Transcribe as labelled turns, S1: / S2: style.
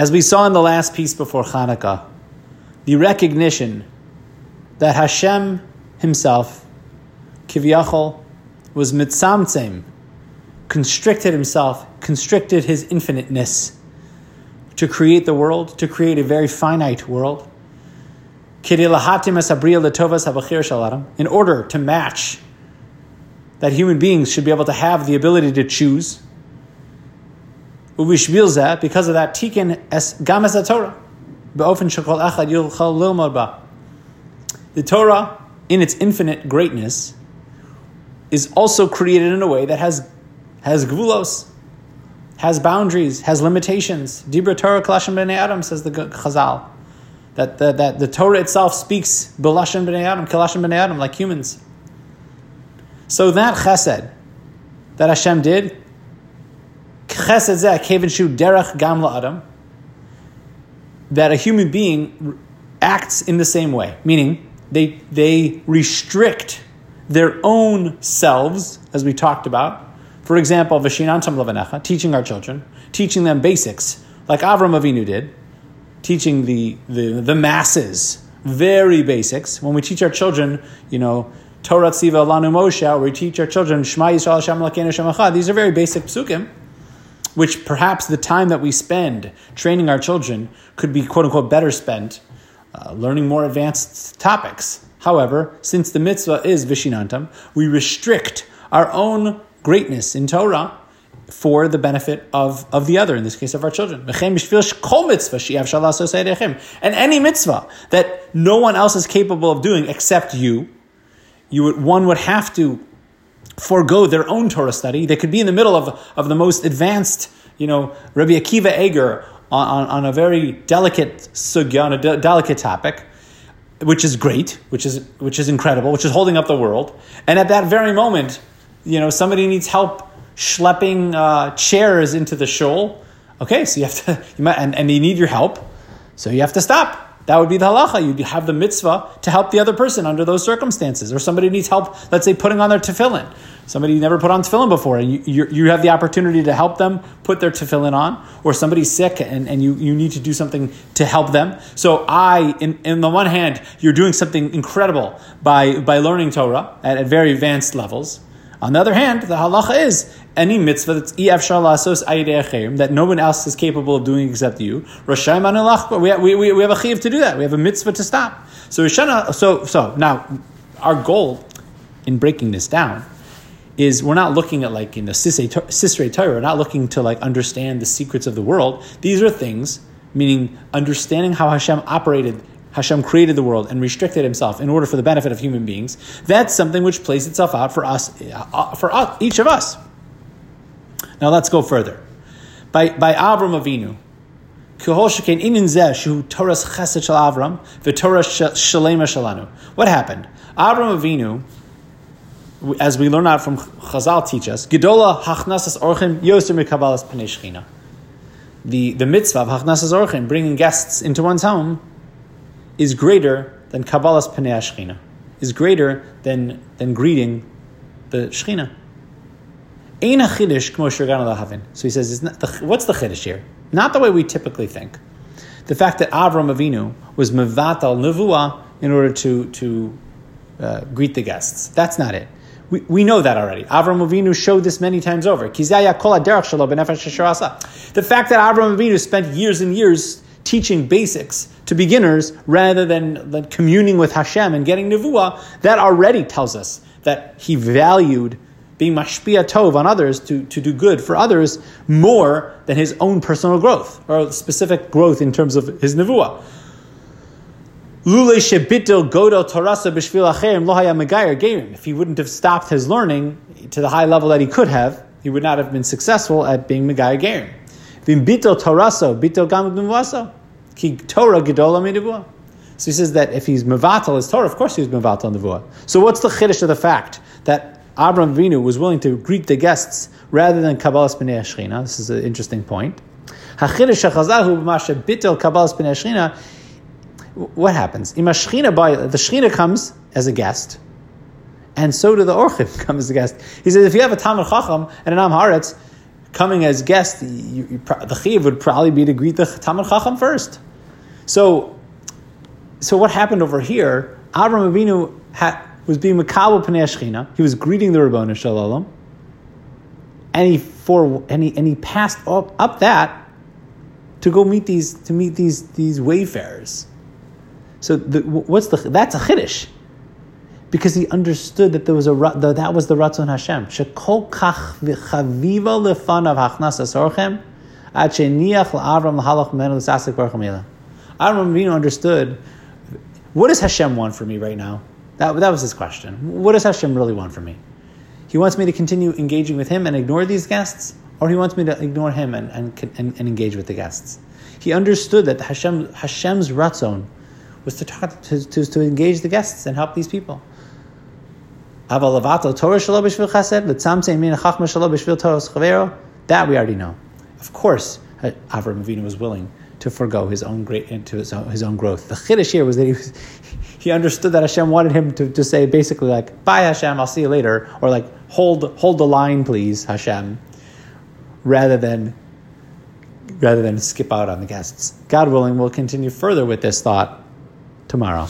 S1: As we saw in the last piece before Hanukkah, the recognition that Hashem himself, Kivyachol, was mitzamtzem, constricted himself, constricted his infiniteness to create the world, to create a very finite world. In order to match that human beings should be able to have the ability to choose. Because of that, tikkun es gam es Torah. The Torah, in its infinite greatness, is also created in a way that has has gvulos, has boundaries, has limitations. Dibra Torah kalashim b'nei Adam says the Chazal. That the, that the Torah itself speaks b'lashim b'nei Adam, kalashim b'nei Adam, like humans. So that chesed that Hashem did, that a human being acts in the same way, meaning they they restrict their own selves, as we talked about. For example, Vishinantam Levanecha, teaching our children, teaching them basics, like Avram Avinu did, teaching the, the, the masses very basics. When we teach our children, you know, Torah Tziva Lanu Moshe, we teach our children Shema Yisrael Hashem Lakeinu These are very basic psukim, which perhaps the time that we spend training our children could be quote unquote better spent uh, learning more advanced topics. However, since the mitzvah is vishinantam, we restrict our own greatness in Torah for the benefit of, of the other, in this case of our children. And any mitzvah that no one else is capable of doing except you, you would, one would have to forego their own Torah study. They could be in the middle of, of the most advanced, you know, Rabbi Akiva Eger on, on, on a very delicate sugya, on a de- delicate topic, which is great, which is which is incredible, which is holding up the world. And at that very moment, you know, somebody needs help schlepping uh, chairs into the shul. Okay, so you have to, you might, and, and they need your help, so you have to stop. That would be the halacha. You'd have the mitzvah to help the other person under those circumstances. Or somebody needs help, let's say, putting on their tefillin. Somebody never put on tefillin before, and you, you, you, have the opportunity to help them put their tefillin on. Or somebody's sick, and, and you, you need to do something to help them. So I, in, in the one hand, you're doing something incredible by, by learning Torah at, at very advanced levels. On the other hand, the halacha is any mitzvah that's that no one else is capable of doing except you. We, we, we, we have a chiv to do that. We have a mitzvah to stop. So so so now our goal in breaking this down is we're not looking at like in the Sisrei Torah, we're not looking to like understand the secrets of the world. These are things, meaning understanding how Hashem operated Hashem created the world and restricted himself in order for the benefit of human beings, that's something which plays itself out for us, uh, for us, each of us. Now let's go further. By, by Avram Avinu, What happened? Avram Avinu, as we learn out from Chazal teach us, mikabalas The, the mitzvah of hachnasas orchim, bringing guests into one's home, is greater than Kabbalas Panei Shechina, is greater than, than greeting the Shechina. Ein chiddush kmo lahavin. So he says, the, what's the chiddush here? Not the way we typically think. The fact that Avram Avinu was mevatal nevuah in order to, to uh, greet the guests. That's not it. We, we know that already. Avram Avinu showed this many times over. The fact that Avram Avinu spent years and years teaching basics to beginners rather than, than communing with Hashem and getting nevuah, that already tells us that he valued being mashpia tov on others to, to do good for others more than his own personal growth or specific growth in terms of his nevuah. If he wouldn't have stopped his learning to the high level that he could have, he would not have been successful at being Megayr Gerim. Bitel toraso, bitel Ki Torah gedola midivua. So he says that if he's mevatel his Torah, of course he's mevatel the So what's the chiddush of the fact that Avraham Avinu was willing to greet the guests rather than Kabbalas Pnei HaShechina? This is an interesting point. What happens? the Shechina comes as a guest, and so do the Orchim come as a guest. He says if you have a Talmud Chacham and an Am Haaretz, coming as guests, you, you, the chiv would probably be to greet the Talmud Chacham first. So, so what happened over here? Avram Avinu was being makabel pnei. He was greeting the Ribbono Shel Olam, and he for and he, and he passed up, up that to go meet these to meet these these wayfarers. So the, what's the that's a chiddush because he understood that there was a that, that was the Ratzon Hashem. Shekol kach v'chaviva lefanav hachnasas orchim ad sheniach l'halach menu baruch Avram Avinu understood what does Hashem want from me right now. That, that was his question. What does Hashem really want from me? He wants me to continue engaging with him and ignore these guests, or he wants me to ignore him and, and, and, and engage with the guests. He understood that Hashem, Hashem's ratzon was to, talk, to, to, to engage the guests and help these people. That we already know. Of course, uh, Avram Avinu was willing to forego his own great uh, into his own, his own growth. The chiddush here was that he was, he understood that Hashem wanted him to, to say basically like, "Bye Hashem, I'll see you later," or like, "Hold hold the line, please, Hashem," rather than rather than skip out on the guests. God willing, we'll continue further with this thought tomorrow.